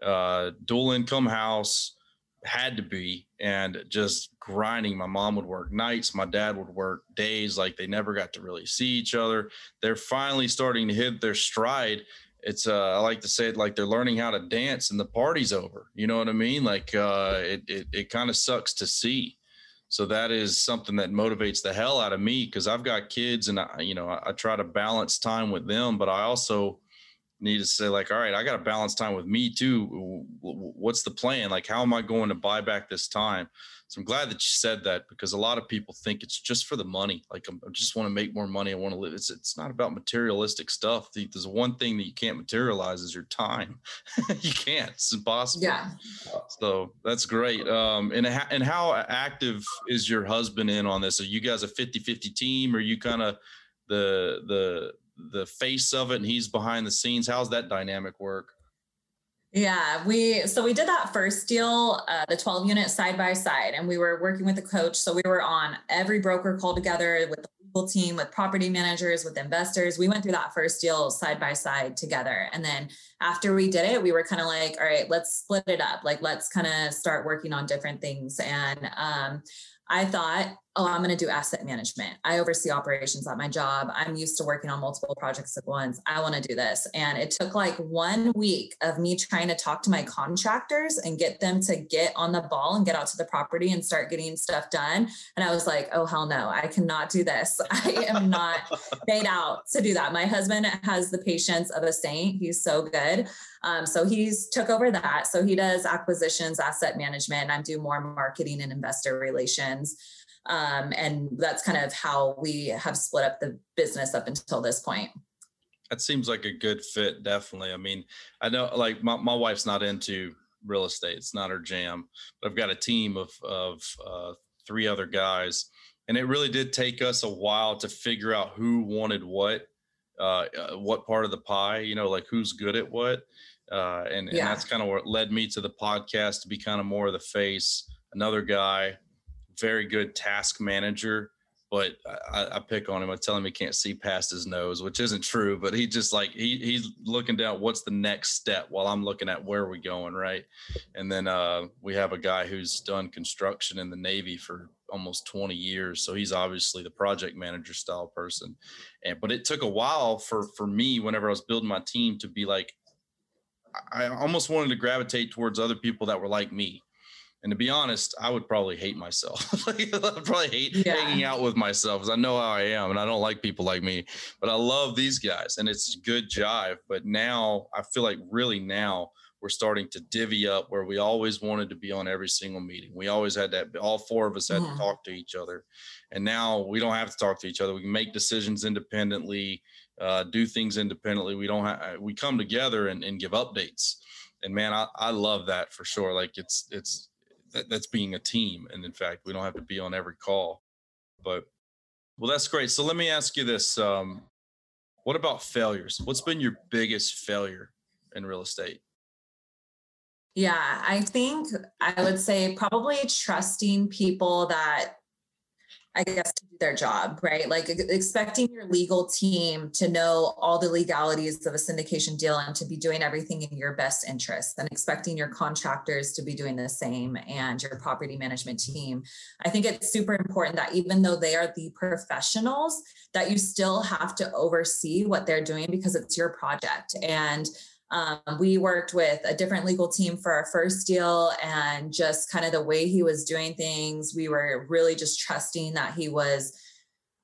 uh, dual income house had to be and just grinding. My mom would work nights my dad would work days like they never got to really see each other. They're finally starting to hit their stride. It's uh i like to say it like they're learning how to dance and the party's over you know what i mean? Like uh it it, it kind of sucks to see. So that is something that motivates the hell out of me because i've got kids and i you know I, I try to balance time with them but i also need to say like all right i got to balance time with me too. What's the plan? Like how am i going to buy back this time? So i'm glad that you said that because a lot of people think it's just for the money. Like i just want to make more money. I want to live. It's, it's not about materialistic stuff. There's one thing that you can't materialize is your time. You can't. It's impossible. Yeah. So that's great. Um and, and how active is your husband in on this? Are you guys a 50 50 team? Or you kind of the the the face of it and he's behind the scenes. How's that dynamic work? Yeah we so we did that first deal uh, the 12 unit side by side and we were working with the coach. So we were on every broker call together with the legal team with property managers with investors. We went through that first deal side by side together. And then after we did it we were kind of like all right let's split it up. Like let's kind of start working on different things. And um, i thought oh, I'm going to do asset management. I oversee operations at my job. I'm used to working on multiple projects at once. I want to do this. And it took like one week of me trying to talk to my contractors and get them to get on the ball and get out to the property and start getting stuff done. And I was like, oh, hell no, I cannot do this. I am not made out to do that. My husband has the patience of a saint. He's so good. Um, so he's took over that. So he does acquisitions, asset management. And I do more marketing and investor relations. Um, and that's kind of how we have split up the business up until this point. That seems like a good fit, definitely. I mean, I know like my, my wife's not into real estate, it's not her jam, but I've got a team of, of uh, three other guys. And it really did take us a while to figure out who wanted what, uh, uh what part of the pie, you know, like who's good at what. Uh, and, yeah. and that's kind of what led me to the podcast to be kind of more of the face. Another guy very good task manager, but I, I, pick on him. I tell him he can't see past his nose, which isn't true. But he just like he he's looking down what's the next step while I'm looking at where we're going, right? And then uh, we have a guy who's done construction in the Navy for almost 20 years, so he's obviously the project manager style person. And but it took a while for for me whenever I was building my team to be like, I almost wanted to gravitate towards other people that were like me and to be honest, I would probably hate myself. I'd probably hate yeah. hanging out with myself because I know how I am and I don't like people like me. But I love these guys and it's good jive. But now I feel like really now we're starting to divvy up where we always wanted to be on every single meeting. We always had that, all four of us had mm-hmm. to talk to each other. And now we don't have to talk to each other. We can make decisions independently, uh, do things independently. We don't have, we come together and, and give updates and man I, I love that for sure like it's it's that, that's being a team. And in fact, we don't have to be on every call. But well, that's great. So let me ask you this: um, What about failures? What's been your biggest failure in real estate? Yeah, I think I would say probably trusting people that I guess, to do their job, right? Like expecting your legal team to know all the legalities of a syndication deal and to be doing everything in your best interest, and expecting your contractors to be doing the same and your property management team. I think it's super important that even though they are the professionals, that you still have to oversee what they're doing because it's your project. And um, we worked with a different legal team for our first deal, and just kind of the way he was doing things, we were really just trusting that he was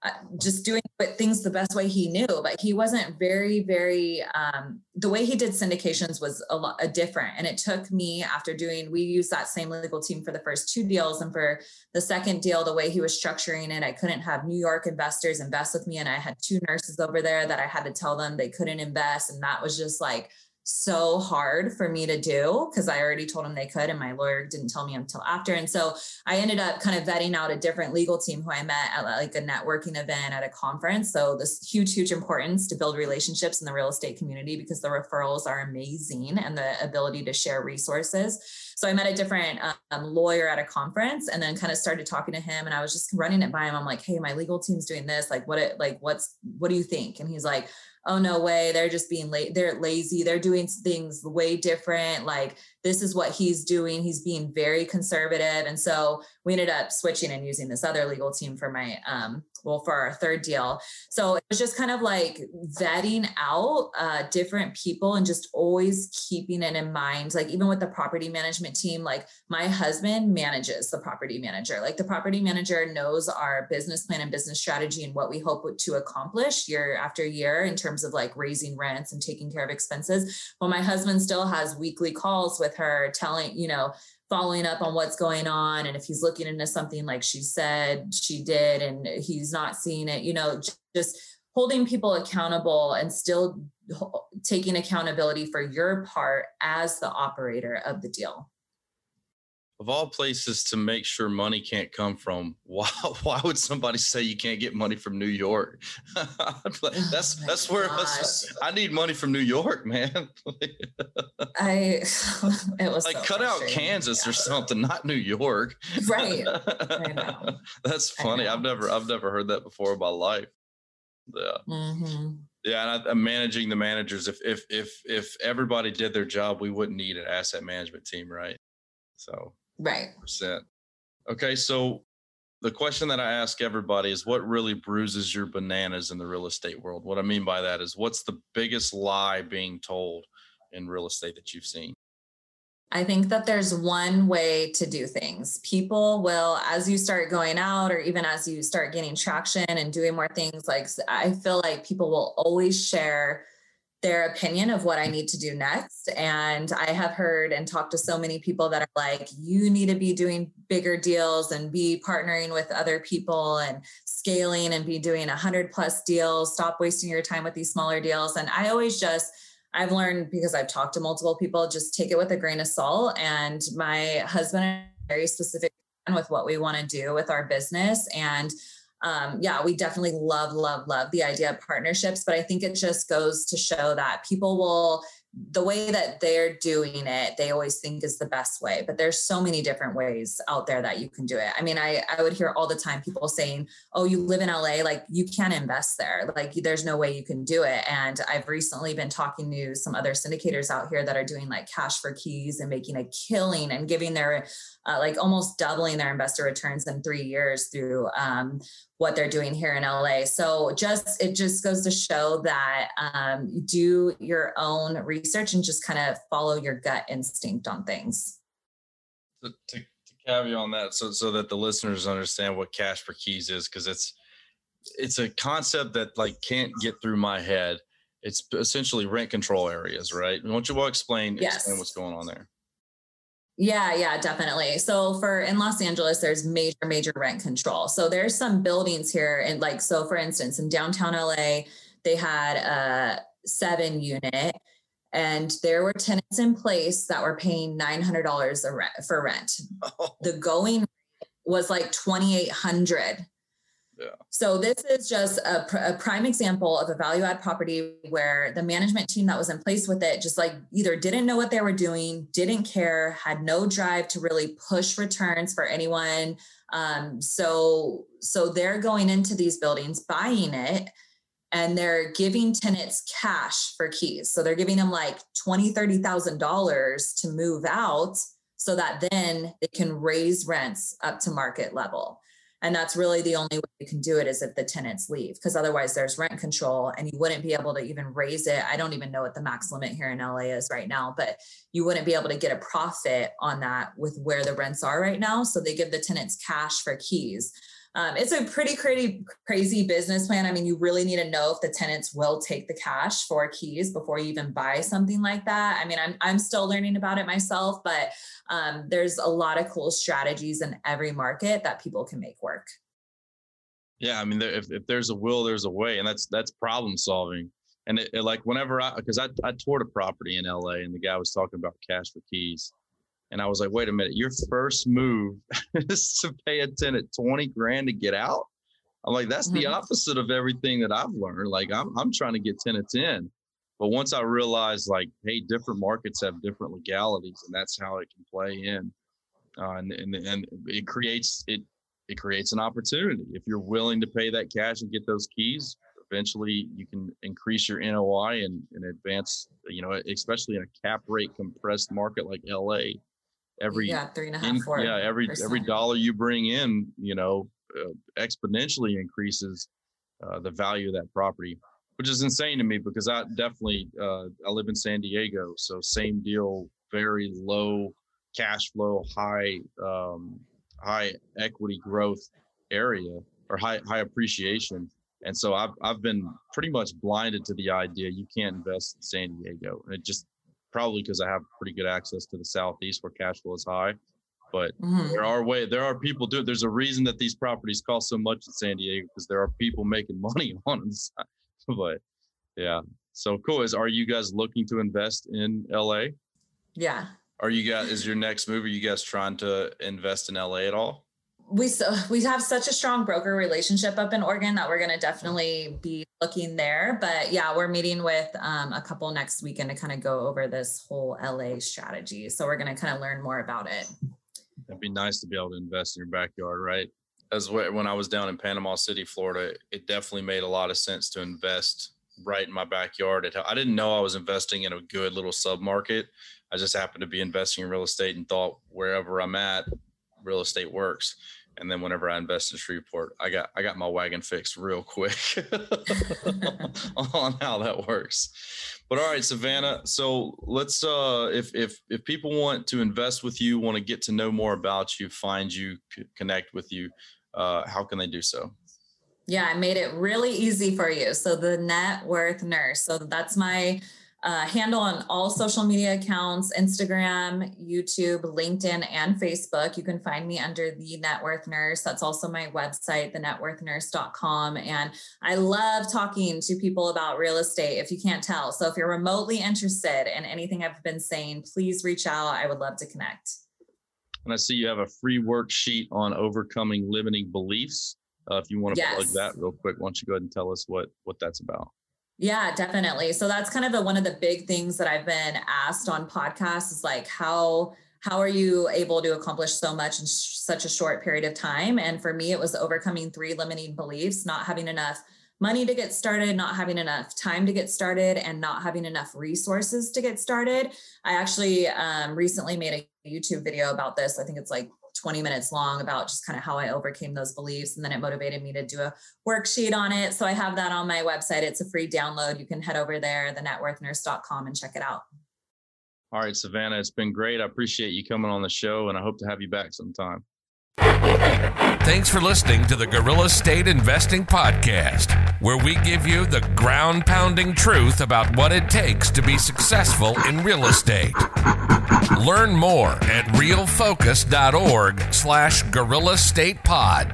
uh, just doing things the best way he knew. But he wasn't very, very. Um, the way he did syndications was a lot a different, and it took me after doing. We used that same legal team for the first two deals, and for the second deal, the way he was structuring it, I couldn't have New York investors invest with me, and I had two nurses over there that I had to tell them they couldn't invest, and that was just like so hard for me to do because I already told them they could, and my lawyer didn't tell me until after. And so I ended up kind of vetting out a different legal team who I met at like a networking event at a conference. So this huge, huge importance to build relationships in the real estate community because the referrals are amazing and the ability to share resources. So I met a different um, lawyer at a conference and then kind of started talking to him and I was just running it by him. I'm like, hey, my legal team's doing this. Like, what it like what's what do you think? And he's like, oh no way they're just being late they're lazy they're doing things way different like this is what he's doing. He's being very conservative. And so we ended up switching and using this other legal team for my, um, well, for our third deal. So it was just kind of like vetting out uh, different people and just always keeping it in mind. Like even with the property management team, like my husband manages the property manager. Like the property manager knows our business plan and business strategy and what we hope to accomplish year after year in terms of like raising rents and taking care of expenses. Well, my husband still has weekly calls with her telling, you know, following up on what's going on. And if he's looking into something like she said she did and he's not seeing it you know just holding people accountable and still taking accountability for your part as the operator of the deal of all places to make sure money can't come from why, why would somebody say you can't get money from new york? That's oh that's where that's, i need money from new york man. I it was like so cut out kansas yeah. or something not new york. Right. That's funny. I've never i've never heard that before in my life. Yeah. Mm-hmm. yeah and I, am managing the managers. If if if if everybody did their job we wouldn't need an asset management team right? So Right. Percent. Okay, so the question that I ask everybody is what really bruises your bananas in the real estate world? What I mean by that is what's the biggest lie being told in real estate that you've seen? I think that there's one way to do things. People will, as you start going out, or even as you start getting traction and doing more things, like I feel like people will always share their opinion of what I need to do next. And I have heard and talked to so many people that are like, you need to be doing bigger deals and be partnering with other people and scaling and be doing a hundred plus deals. Stop wasting your time with these smaller deals. And I always just, I've learned because I've talked to multiple people, just take it with a grain of salt. And my husband and very specific with what we want to do with our business. And um, yeah, we definitely love, love, love the idea of partnerships, but I think it just goes to show that people will the way that they're doing it they always think is the best way but there's so many different ways out there that you can do it. I mean i i would hear all the time people saying oh you live in la like you can't invest there. Like there's no way you can do it. And i've recently been talking to some other syndicators out here that are doing like cash for keys and making a killing and giving their uh, like almost doubling their investor returns in three years through um, what they're doing here in LA. So just it just goes to show that um, do your own research and just kind of follow your gut instinct on things. To, to, to caveat on that, so so that the listeners understand what cash for keys is, because it's it's a concept that like can't get through my head. It's essentially rent control areas, right? Why don't you well explain yes. explain what's going on there? Yeah, yeah, definitely. So for in Los Angeles, there's major, major rent control. So there's some buildings here, and like so, for instance, in downtown LA, they had a seven unit, and there were tenants in place that were paying nine hundred dollars for rent. Oh. The going was like twenty eight hundred So this is just a, pr- a, prime example of a value add property where the management team that was in place with it just like either didn't know what they were doing, didn't care, had no drive to really push returns for anyone. Um, so so they're going into these buildings, buying it, and they're giving tenants cash for keys. So they're giving them like twenty, thirty thousand dollars to move out so that then they can raise rents up to market level. And that's really the only way you can do it is if the tenants leave, because otherwise there's rent control and you wouldn't be able to even raise it. I don't even know what the max limit here in LA is right now, but you wouldn't be able to get a profit on that with where the rents are right now. So they give the tenants cash for keys. Um, it's a pretty crazy, crazy business plan. I mean, you really need to know if the tenants will take the cash for keys before you even buy something like that. I mean, I'm, I'm still learning about it myself, but um, there's a lot of cool strategies in every market that people can make work. Yeah, I mean, if, if there's a will, there's a way, and that's that's problem solving. And it, it, like whenever I, because I I toured a property in LA, and the guy was talking about cash for keys, and I was like, wait a minute, your first move is to pay a tenant 20 grand to get out. I'm like, that's mm-hmm. the opposite of everything that I've learned. Like I'm, I'm trying to get tenants in. But once I realized like, hey, different markets have different legalities and that's how it can play in. Uh, and, and, and it creates, it, it creates an opportunity. If you're willing to pay that cash and get those keys, eventually you can increase your NOI and, and advance you know, especially in a cap rate compressed market like LA, every yeah three and a half in, four yeah every every dollar you bring in, you know, uh, exponentially increases uh, the value of that property, which is insane to me because I definitely uh, I live in San Diego, so same deal, very low cash flow, high um, high equity growth area or high high appreciation. And so I've I've been pretty much blinded to the idea you can't invest in San Diego. And it just probably because I have pretty good access to the southeast where cash flow is high. But mm-hmm. there are way there are people do it. There's a reason that these properties cost so much in San Diego because there are people making money on them. but yeah. So cool. Is are you guys looking to invest in LA? Yeah. Are you guys is your next move? Are you guys trying to invest in LA at all? We so we have such a strong broker relationship up in Oregon that we're going to definitely be looking there. But yeah, we're meeting with um, a couple next weekend to kind of go over this whole LA strategy. So we're going to kind of learn more about it. It'd be nice to be able to invest in your backyard, right? As when I was down in Panama City, Florida, it definitely made a lot of sense to invest right in my backyard. I didn't know I was investing in a good little sub market. I just happened to be investing in real estate and thought wherever I'm at, real estate works. And then whenever I invest in Shreveport, I got I got my wagon fixed real quick on how that works. But all right, Savannah. So let's uh if if if people want to invest with you, want to get to know more about you, find you, connect with you, uh, how can they do so? Yeah, I made it really easy for you. So the net worth nurse. So that's my uh, handle on all social media accounts Instagram, YouTube, LinkedIn, and Facebook. You can find me under The Net Worth Nurse. That's also my website, thenetworthnurse.com. And I love talking to people about real estate if you can't tell. So if you're remotely interested in anything I've been saying, please reach out. I would love to connect. And I see you have a free worksheet on overcoming limiting beliefs. Uh, if you want to yes. plug that real quick, why don't you go ahead and tell us what what that's about? Yeah, definitely. So that's kind of one of the big things that I've been asked on podcasts is like how how are you able to accomplish so much in sh- such a short period of time? And for me, it was overcoming three limiting beliefs: not having enough money to get started, not having enough time to get started, and not having enough resources to get started. I actually um, recently made a YouTube video about this. I think it's like 20 minutes long about just kind of how I overcame those beliefs. And then it motivated me to do a worksheet on it. So I have that on my website. It's a free download. You can head over there, thenetworthnurse.com, and check it out. All right, Savannah, it's been great. I appreciate you coming on the show, and I hope to have you back sometime. Thanks for listening to the Guerrilla State Investing Podcast, where we give you the ground pounding truth about what it takes to be successful in real estate. Learn more at realfocus.org slash guerrilla state pod.